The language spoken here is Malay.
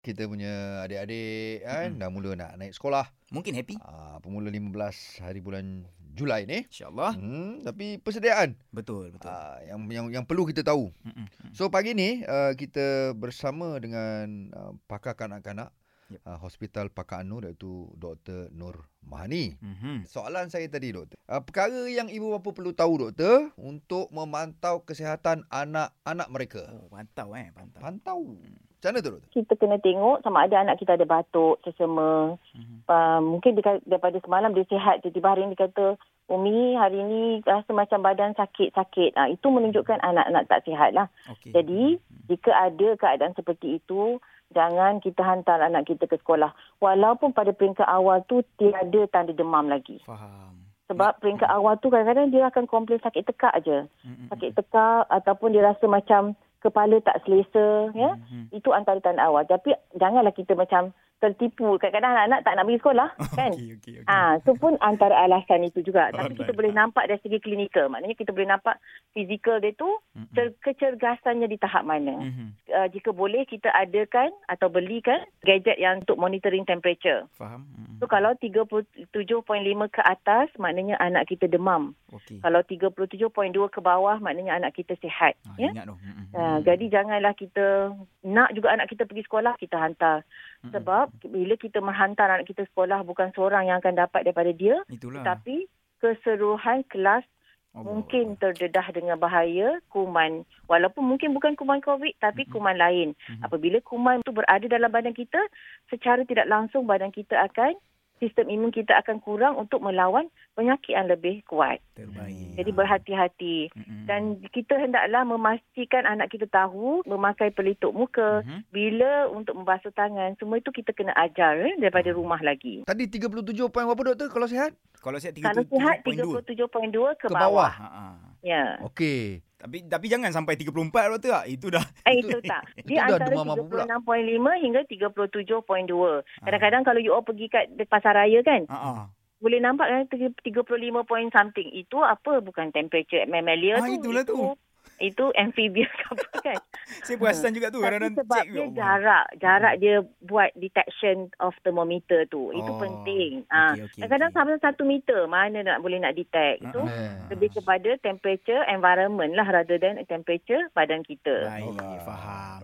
kita punya adik-adik kan Mm-mm. dah mula nak naik sekolah. Mungkin happy. Ah pemula 15 hari bulan Julai ni. InsyaAllah. Hmm, tapi persediaan Betul, betul. ah, yang yang yang perlu kita tahu. Mm-mm, mm. So pagi ni uh, kita bersama dengan uh, pakar kanak-kanak Yep. uh, Hospital Pakar Nur iaitu Dr. Nur Mahani. Mhm. Soalan saya tadi doktor. Uh, perkara yang ibu bapa perlu tahu doktor untuk memantau kesihatan anak-anak mereka. Oh, pantau eh, pantau. Pantau. Macam mana tu kita kena tengok sama ada anak kita ada batuk, sesama. Mhm. Uh, mungkin dia, daripada semalam dia sihat, tiba-tiba hari ni dia kata, Umi hari ni rasa macam badan sakit-sakit. Uh, itu menunjukkan anak-anak tak sihat lah. Okey. Jadi, jika ada keadaan seperti itu, jangan kita hantar anak kita ke sekolah. Walaupun pada peringkat awal tu tiada tanda demam lagi. faham. Sebab peringkat awal tu kadang-kadang dia akan komplain sakit tekak je. Mm-mm, Sakit tekak ataupun dia rasa macam kepala tak selesa. Ya? Mhm. Itu antara tanda awal. Tapi janganlah kita macam tertipu. Kadang-kadang anak-anak tak nak pergi sekolah. Kan? Okey, okey, okey. Ah, tu pun antara alasan itu juga. Tapi kita boleh nampak dari segi klinikal. Maknanya kita boleh nampak fizikal dia tu cer- kecergasannya di tahap mana. Mhm. Uh, jika boleh kita adakan atau belikan gadget yang untuk monitoring temperature. Faham. Mhm. So kalau 37.5 ke atas maknanya anak kita demam. Okey. Kalau 37.2 ke bawah maknanya anak kita sihat. Ah, ya. Ingat tu. Mhm. Uh, jadi janganlah kita nak juga anak kita pergi sekolah kita hantar. Sebab bila kita menghantar anak kita sekolah bukan seorang yang akan dapat daripada dia Itulah. tetapi keseluruhan kelas Allah mungkin terdedah dengan bahaya kuman walaupun mungkin bukan kuman covid tapi Mhm. kuman lain. Mhm. Apabila kuman itu berada dalam badan kita secara tidak langsung badan kita akan sistem imun kita akan kurang untuk melawan penyakit yang lebih kuat. Terbaik. Jadi berhati-hati. Mhm. Dan kita hendaklah memastikan anak kita tahu memakai pelitup muka, Mhm. bila untuk membasuh tangan, semua itu kita kena ajar eh, daripada rumah lagi. Tadi 37 poin berapa doktor kalau sihat? Kalau sihat Kalau sihat 37.2. 37.2 ke, Ke bawah. bawah. Ha ah. Ya. Okey. Tapi tapi jangan sampai 34 doktor. ah. Itu dah. Eh, Itu- itu tak. itu Dia dah antara demam apa pula? 36.5 hingga 37.2. Ah. Kadang-kadang kalau you all pergi kat pasar raya kan, Ha ah. boleh nampak kan 35 point something. Itu apa? Bukan temperature mammalia Ah, tu. itulah itu, tu. Itu amphibious apa kan. Saya perasan juga tu Tapi sebab dia Allah. jarak, jarak dia buat detection of thermometer tu. Itu Oh, penting. Ah, Kadang-kadang okey. sampai satu meter mana nak boleh nak detect. Itu Eh. lebih kepada temperature environment lah rather than temperature badan kita. Baik, Alright. faham.